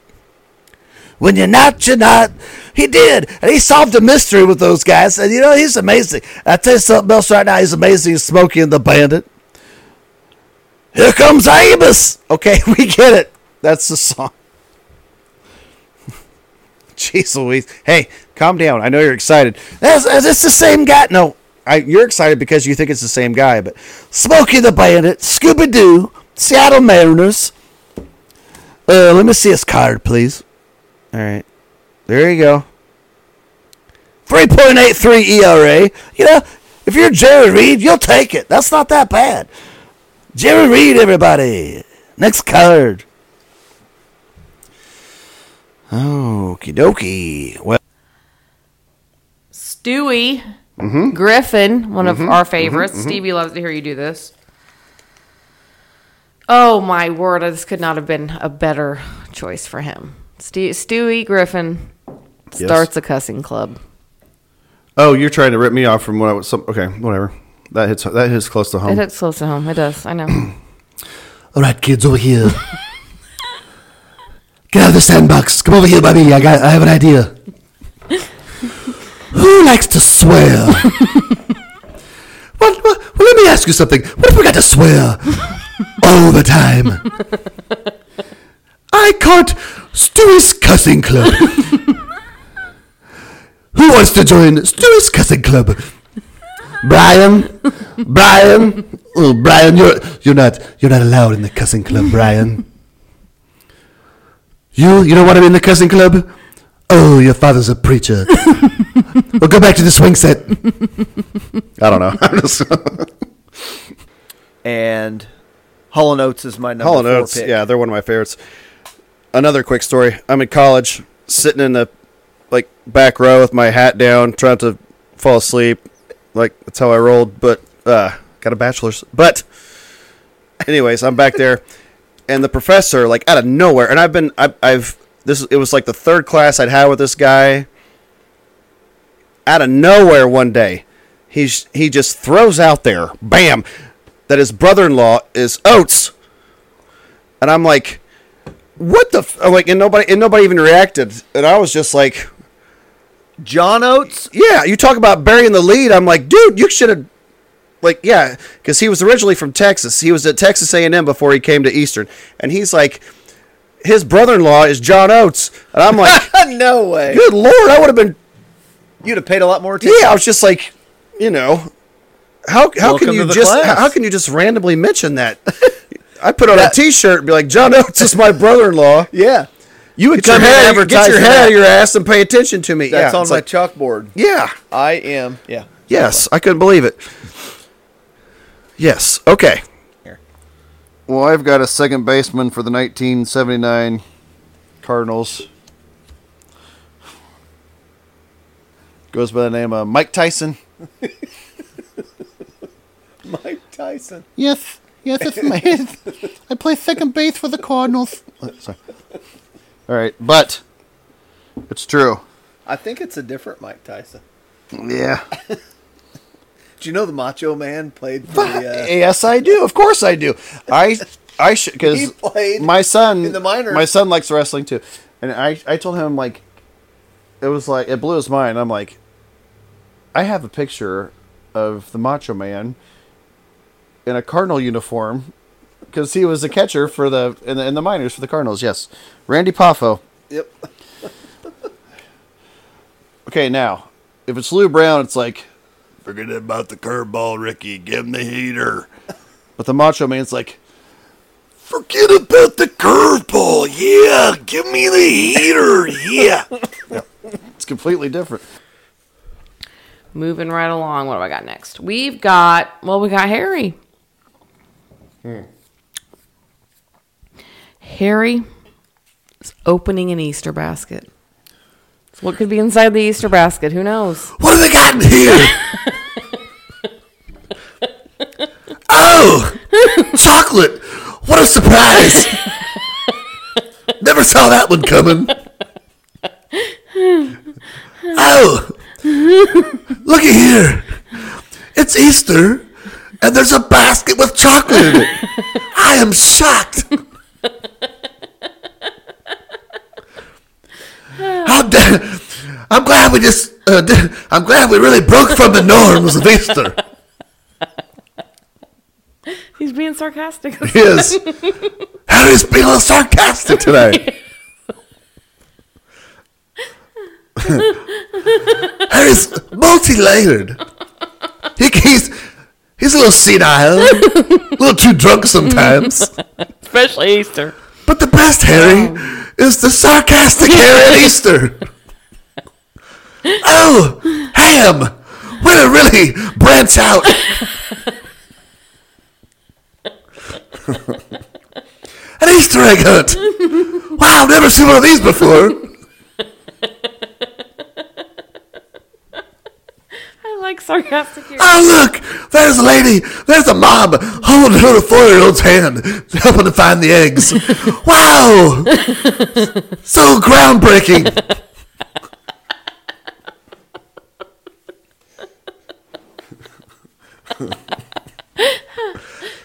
When you're not, you're not." He did, and he solved a mystery with those guys. And you know, he's amazing. I tell you something else right now. He's amazing. Smokey and the Bandit. Here comes Amos. Okay, we get it. That's the song. Jeez Louise. Hey, calm down. I know you're excited. That's, that's the same guy. No, I, you're excited because you think it's the same guy, but Smokey the Bandit, Scooby Doo, Seattle Mariners. Uh, let me see his card, please. All right. There you go. 3.83 ERA. You know, if you're Jerry Reed, you'll take it. That's not that bad. Jerry Reed, everybody. Next card. Okie dokie. Well, Stewie Mm-hmm. Griffin, one of mm-hmm. our mm-hmm. favorites. Stevie loves to hear you do this. Oh my word! This could not have been a better choice for him. Ste- Stewie Griffin starts a cussing club. Oh, you're trying to rip me off from what I was. Some, okay, whatever. That hits. That hits close to home. It hits close to home. It does. I know. all right, kids, over here. Get out of the sandbox. Come over here, buddy. I got. I have an idea. Who likes to swear? well, well, well, let me ask you something. What if we got to swear all the time? I caught Stewie's cussing club. Who wants to join Stewie's cussing club? Brian, Brian, oh Brian, you're you're not you're not allowed in the cussing club, Brian. You you don't want to be in the cussing club? Oh, your father's a preacher. well, go back to the swing set. I don't know. I'm just And Hall and Oates is my number Hall and four Oates. pick. Yeah, they're one of my favorites. Another quick story. I'm in college, sitting in the like back row with my hat down, trying to fall asleep. Like that's how I rolled. But uh, got a bachelor's. But anyways, I'm back there, and the professor, like out of nowhere, and I've been, I've, I've this. It was like the third class I'd had with this guy. Out of nowhere, one day, he's he just throws out there, bam, that his brother-in-law is Oates, and I'm like, what the f-? Like, and nobody, and nobody even reacted, and I was just like, John Oates. yeah, you talk about burying the lead. I'm like, dude, you should have, like, yeah, because he was originally from Texas. He was at Texas A&M before he came to Eastern, and he's like, his brother-in-law is John Oates, and I'm like, no way. good lord, I would have been, You'd have paid a lot more attention. yeah, I was just like, you know, how how Welcome can you just class. how can you just randomly mention that? I put on a T-shirt and be like, John Oates is my brother-in-law. Yeah, You would Get your come head- here, get your head out of your ass and pay attention to me. that's yeah, on my like- chalkboard. yeah. I am. Yeah. Yes, I couldn't believe it. Yes. Okay. Well, I've got a second baseman for the 1979 Cardinals. Goes by the name of Mike Tyson. Mike Tyson. Yes, yes, it's my. I play second base for the Cardinals. Sorry. All right, but it's true. I think it's a different Mike Tyson. Yeah. Do you know the Macho Man played for the? Uh, yes, I do. Of course, I do. I I should because my son in the minors. My son likes wrestling too, and I I told him like it was like it blew his mind. I'm like, I have a picture of the Macho Man in a Cardinal uniform because he was a catcher for the in the in the minors for the Cardinals. Yes, Randy Poffo. Yep. Okay, now if it's Lou Brown, it's like forget about the curveball, Ricky. Give him the heater. But the Macho Man's like, forget about the curveball. Yeah, give me the heater. Yeah. It's completely different. Moving right along. What do I got next? We've got, well, we got Harry. Harry is opening an Easter basket. What could be inside the Easter basket? Who knows? What have they got in here? oh, chocolate! What a surprise! Never saw that one coming. Oh, looky here! It's Easter, and there's a basket with chocolate in it. I am shocked. How da- I'm glad we just. Uh, did, I'm glad we really broke from the norms of Easter. He's being sarcastic. Yes. Harry's being a little sarcastic today. Harry's multi-layered. He, he's he's a little senile, a little too drunk sometimes. Especially Easter. But the best Harry oh. is the sarcastic Harry at Easter. Oh, Ham! Way to really branch out. An Easter egg hunt. Wow, I've never seen one of these before. I like sarcastic. Oh, look! There's a lady. There's a mom holding her four-year-old's hand, helping to find the eggs. Wow! So groundbreaking.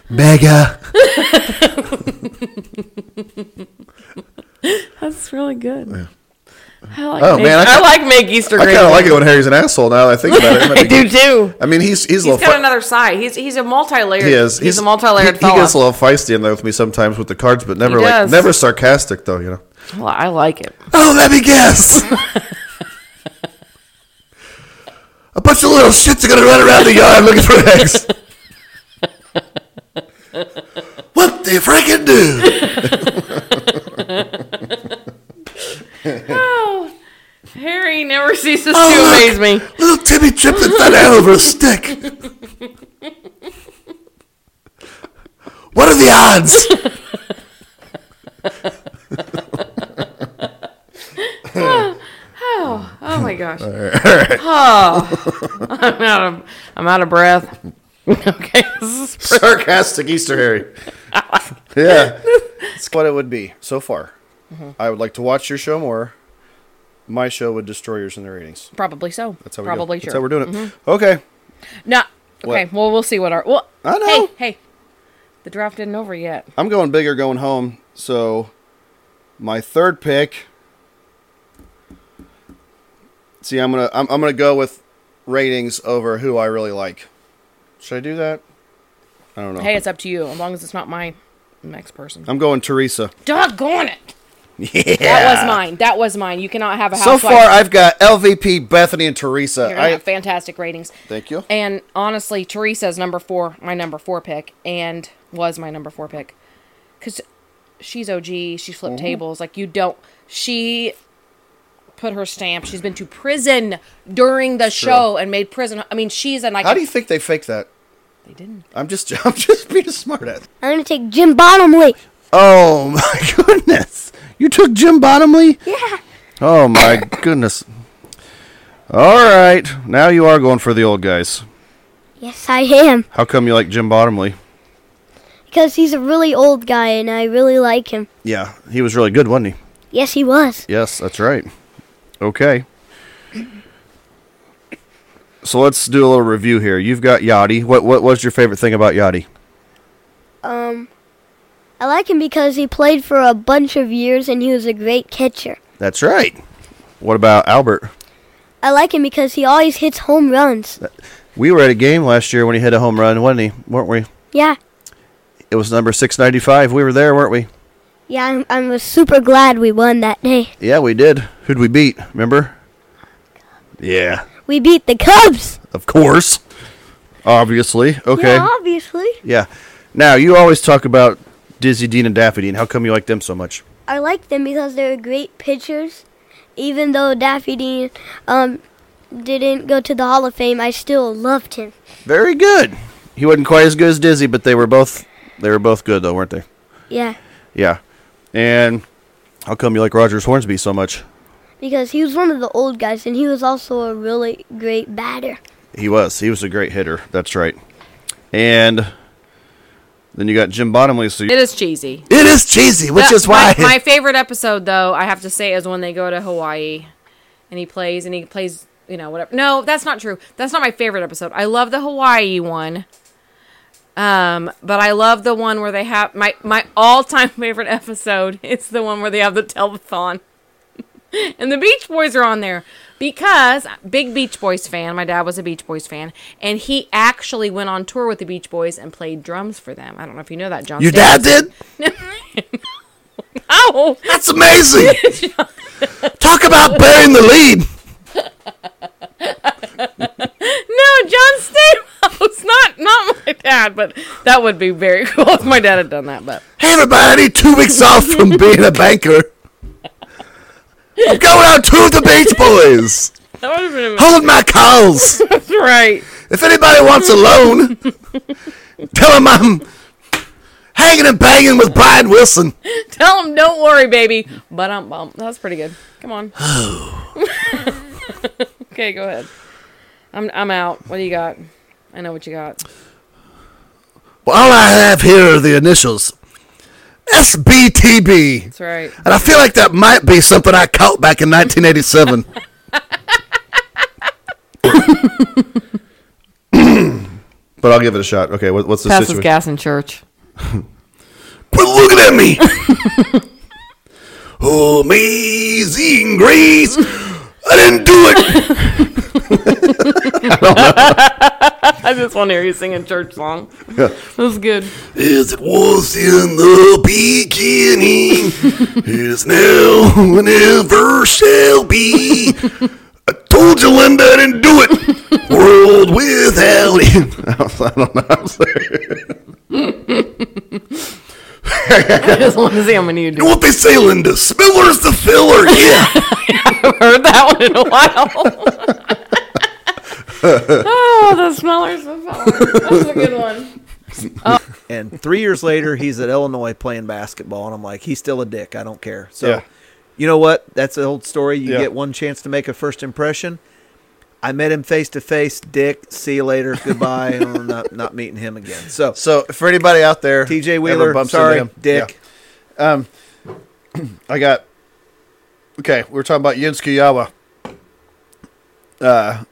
Mega. That's really good. I like, Oh, make, man, I I, like make Easter I kind of like it when Harry's an asshole. Now that I think about it, I do too. I mean, he's he's, a He's got another side. He's he's a multi-layered. he is. He's, a multi-layered he, he gets a little feisty in there with me sometimes with the cards, but never like never sarcastic though. You know. Well, I like it. Oh, let me guess. A bunch of little shits are gonna run around the yard looking for eggs. what the freaking do? Harry never ceases Oh, to look. amaze me. Little Timmy tripped and fell down over a stick. What are the odds? Oh, oh my gosh. Oh, I'm out of I'm out of breath. okay, this is pretty- Sarcastic Easter Harry. yeah, That's what it would be so far. Mm-hmm. I would like to watch your show more. My show would destroy yours in the ratings. probably so. That's how we probably go. true. That's how we're doing it. Mm-hmm. Okay. No. Okay. What? Well, we'll see what our. Well, I know. Hey, hey. The draft isn't over yet. I'm going bigger, going home. So, my third pick. See, I'm gonna I'm, I'm gonna go with ratings over who I really like. Should I do that? I don't know. Hey, it's up to you. As long as it's not my next person. I'm going Teresa. Doggone it! Yeah. That was mine. That was mine. You cannot have a house. So far, I've got LVP, Bethany, and Teresa. I, have fantastic ratings. thank you. And honestly, Teresa's number four, my number four pick, and was my number four pick, because she's OG. She flipped Mm-hmm. tables. Like you don't. She put her stamp. She's been to prison during the show and made prison. I mean, she's an like. How do you think they faked that? They didn't. I'm just, I'm just being a smart ass. I'm gonna take Jim Bottomley. Oh my goodness! You took Jim Bottomley? Yeah. Oh my goodness! All right, now you are going for the old guys. Yes, I am. How come you like Jim Bottomley? Because he's a really old guy and I really like him. Yeah, he was really good, wasn't he? Yes, he was. Yes, that's right. Okay. So let's do a little review here. You've got Yadi. What what was your favorite thing about Yadi? I like him because he played for a bunch of years and he was a great catcher. That's right. What about Albert? I like him because he always hits home runs. We were at a game last year when he hit a home run, wasn't he? Weren't we? Yeah. It was number 695. We were there, weren't we? Yeah, I'm, I'm super glad we won that day. Yeah, we did. Who'd we beat? Remember? Yeah, We beat the Cubs. of course. Obviously. Okay. Yeah, obviously. Yeah. Now, you always talk about Dizzy Dean and Daffy Dean. How come you like them so much? I like them because they're great pitchers. Even though Daffy Dean um, didn't go to the Hall of Fame, I still loved him. Very good. He wasn't quite as good as Dizzy, but they were both they were both good though, weren't they? Yeah, Yeah. And how come you like Rogers Hornsby so much? because he was one of the old guys and he was also a really great batter. He was. He was a great hitter. That's right. And then you got Jim Bottomley. So It is cheesy. it is cheesy, which The- is why my, my favorite episode, though, I have to say, is when they go to Hawaii, and he plays, and he plays, you know, whatever. No, that's not true. That's not my favorite episode. I love the Hawaii one. Um, but I love the one where they have my my all time favorite episode. It's the one where they have the telethon, and the Beach Boys are on there because big Beach Boys fan. My dad was a Beach Boys fan, and he actually went on tour with the Beach Boys and played drums for them. I don't know if you know that, John. your dad did. Oh, That's amazing. Talk about burying the lead. No, John Stamos, not not my dad, but that would be very cool if my dad had done that. But Hey, everybody! Two weeks off from being a banker. I'm going out to the Beach Boys. that would have been Hold my calls. That's right. If anybody wants a loan, tell them I'm hanging and banging with Brian Wilson. Tell him, don't worry, baby. But I'm bummed. That's pretty good. Come on. Oh. okay, go ahead. I'm I'm out. What do you got? I know what you got. Well, all I have here are the initials SBTB. That's right. And I feel like that might be something I caught back in 1987. but I'll give it a shot. Okay, what, what's the Passes situation? gas in church. Quit looking at me! oh, amazing grace! I didn't do it! I just want to hear you sing a church song. That was good. As it was in the beginning, is now, and ever shall be. I told you, Linda, I didn't do it. World without him. I don't know. I'm sorry. I just want to see how many you You do. know what they say, Linda? Spiller's the filler. Yeah. I've heard that one in a while. oh, the smellers of That was a good one. And three years later, he's at Illinois playing basketball, and I'm like, he's still a dick. I don't care. So, Yeah. you know what? That's the old story. You Yeah. get one chance to make a first impression. I met him face to face. Dick, see you later. Goodbye. I'm not not meeting him again. So, So for anybody out there, T.J. Wheeler, bumps sorry, Dick. yeah. I got. Okay, We're talking about Jens Kujawa. Uh,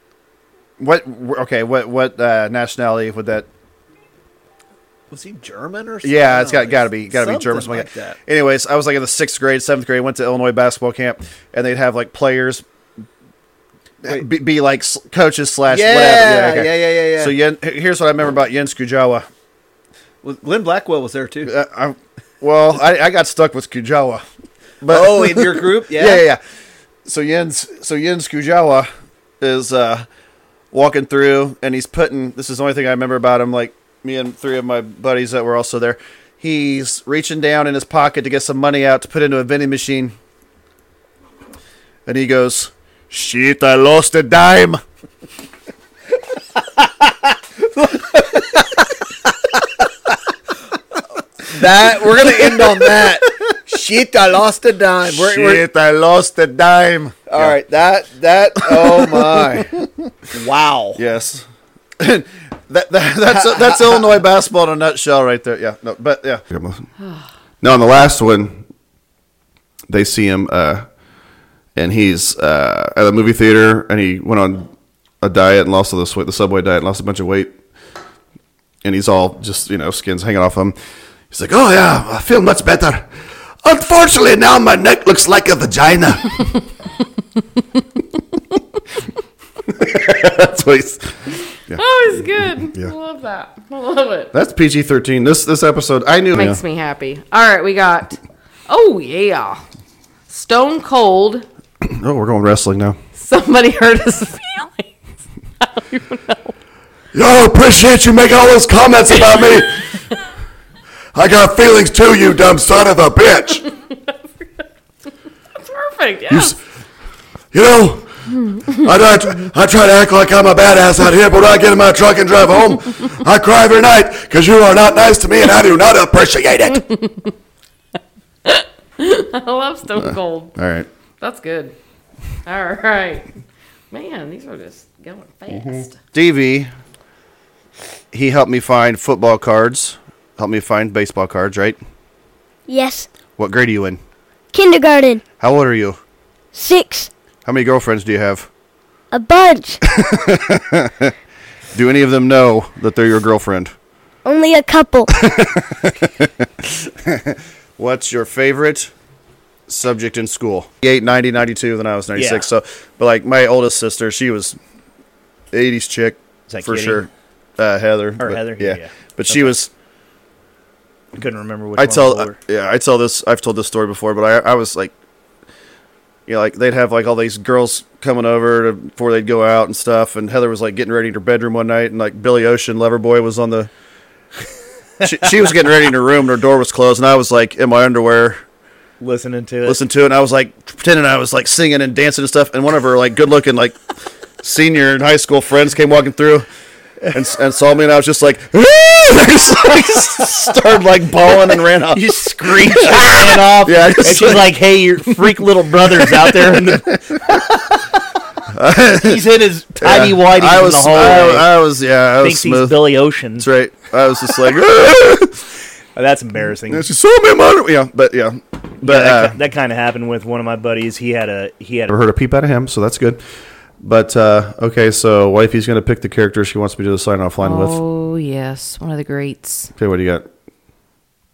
what? Okay, what? What uh, nationality would that? Was he German or something? Yeah, it's got got to be got to be German, something like that. Anyways, I was like in the sixth grade, seventh grade. Went to Illinois basketball camp, and they'd have like players. Be, be like coaches slash Yeah, whatever. yeah, yeah, yeah, yeah. So Yen, here's what I remember about Jens Kujawa. Well, Glenn Blackwell was there too. Uh, I, well, I, I got stuck with Kujawa. But oh, in your group, yeah, yeah, yeah, yeah. So Jens, so Jens Kujawa is uh, walking through, and he's putting. This is the only thing I remember about him. Like me and three of my buddies that were also there. He's reaching down in his pocket to get some money out to put into a vending machine, and he goes, "Shit! I lost a dime." That we're gonna end on that. Shit, I lost a dime. We're, we're, Shit! I lost a dime. all right, that that. Oh my! Wow. Yes. that, that that's that's Illinois basketball in a nutshell, right there. Yeah. No, but yeah. No, on the last one, they see him, uh, and he's uh, at a movie theater, and he went on a diet and lost all this weight, the Subway diet, and lost a bunch of weight, and he's all just you know skins hanging off him. He's like, "Oh yeah, I feel much better." Unfortunately, now my neck looks like a vagina. That's what he's. Oh, it's good. Yeah. I love that. I love it. That's PG thirteen. This this episode, I knew. Makes me happy. All right, we got. Oh yeah, Stone Cold. Oh, we're going wrestling now. Somebody hurt his feelings. I don't even know. Yo, appreciate you making all those comments about me. I got feelings too, you dumb son of a bitch. That's Perfect. Yes. You know, I, try, I try to act like I'm a badass out here, but when I get in my truck and drive home, I cry every night because you are not nice to me and I do not appreciate it. I love Stone Cold. All right. That's good. All right. Man, these are just going mm-hmm. fast. DV, he helped me find football cards, helped me find baseball cards, right? Yes. What grade are you in? Kindergarten. How old are you? Six. How many girlfriends do you have? A bunch. Do any of them know that they're your girlfriend? Only a couple. What's your favorite subject in school? 8, 90, 92, then I was 96. Yeah. So, but like my oldest sister, she was 80s chick for Kitty? sure. Uh, Heather. but- Heather? Yeah. Yeah. But she was I couldn't remember which I tell, older. yeah, I tell this. I've told this story before, but I, I was like, you know, like they'd have like all these girls coming over to, before they'd go out and stuff, and Heather was like getting ready in her bedroom one night, and like Billy Ocean, Loverboy, was on the. she, she was getting ready in her room, and her door was closed, and I was like in my underwear, listening to it. listening to it, and I was like pretending I was like singing and dancing and stuff, and one of her like good looking like senior in high school friends came walking through. And, and saw me and I was just like, I like started like bawling and ran off. You screeched and ran off. Yeah, and just she's like, "Hey, your freak little brother's out there." In the- he's in his tiny whitey I was, in the hallway. I, I was, yeah, I was thinks he's smooth. Billy Ocean. That's right. I was just like, That's embarrassing. and she saw me, in my yeah, but yeah, but Yeah, that, uh, that kind of happened with one of my buddies. He had a he had never a, heard a peep out of him, so that's good. But uh, okay, so wifey's gonna pick the character she wants me to do the sign off line with. Oh yes, one of the greats, Okay, what do you got?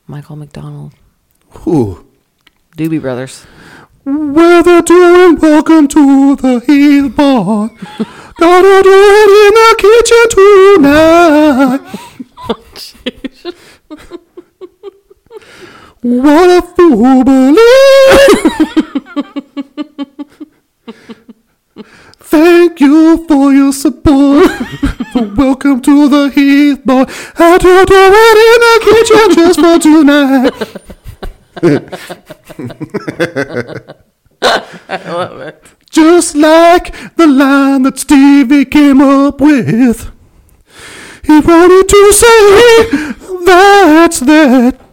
Michael McDonald, Ooh. Doobie Brothers. Weather doing, welcome to the Heath Bar. Gotta do it in the kitchen tonight. what a fool believe. Thank you for your support. welcome to the Heath Bar. Had to do it in the kitchen just for tonight. I love it. Just like the line that Stevie came up with. He wanted to say that's that.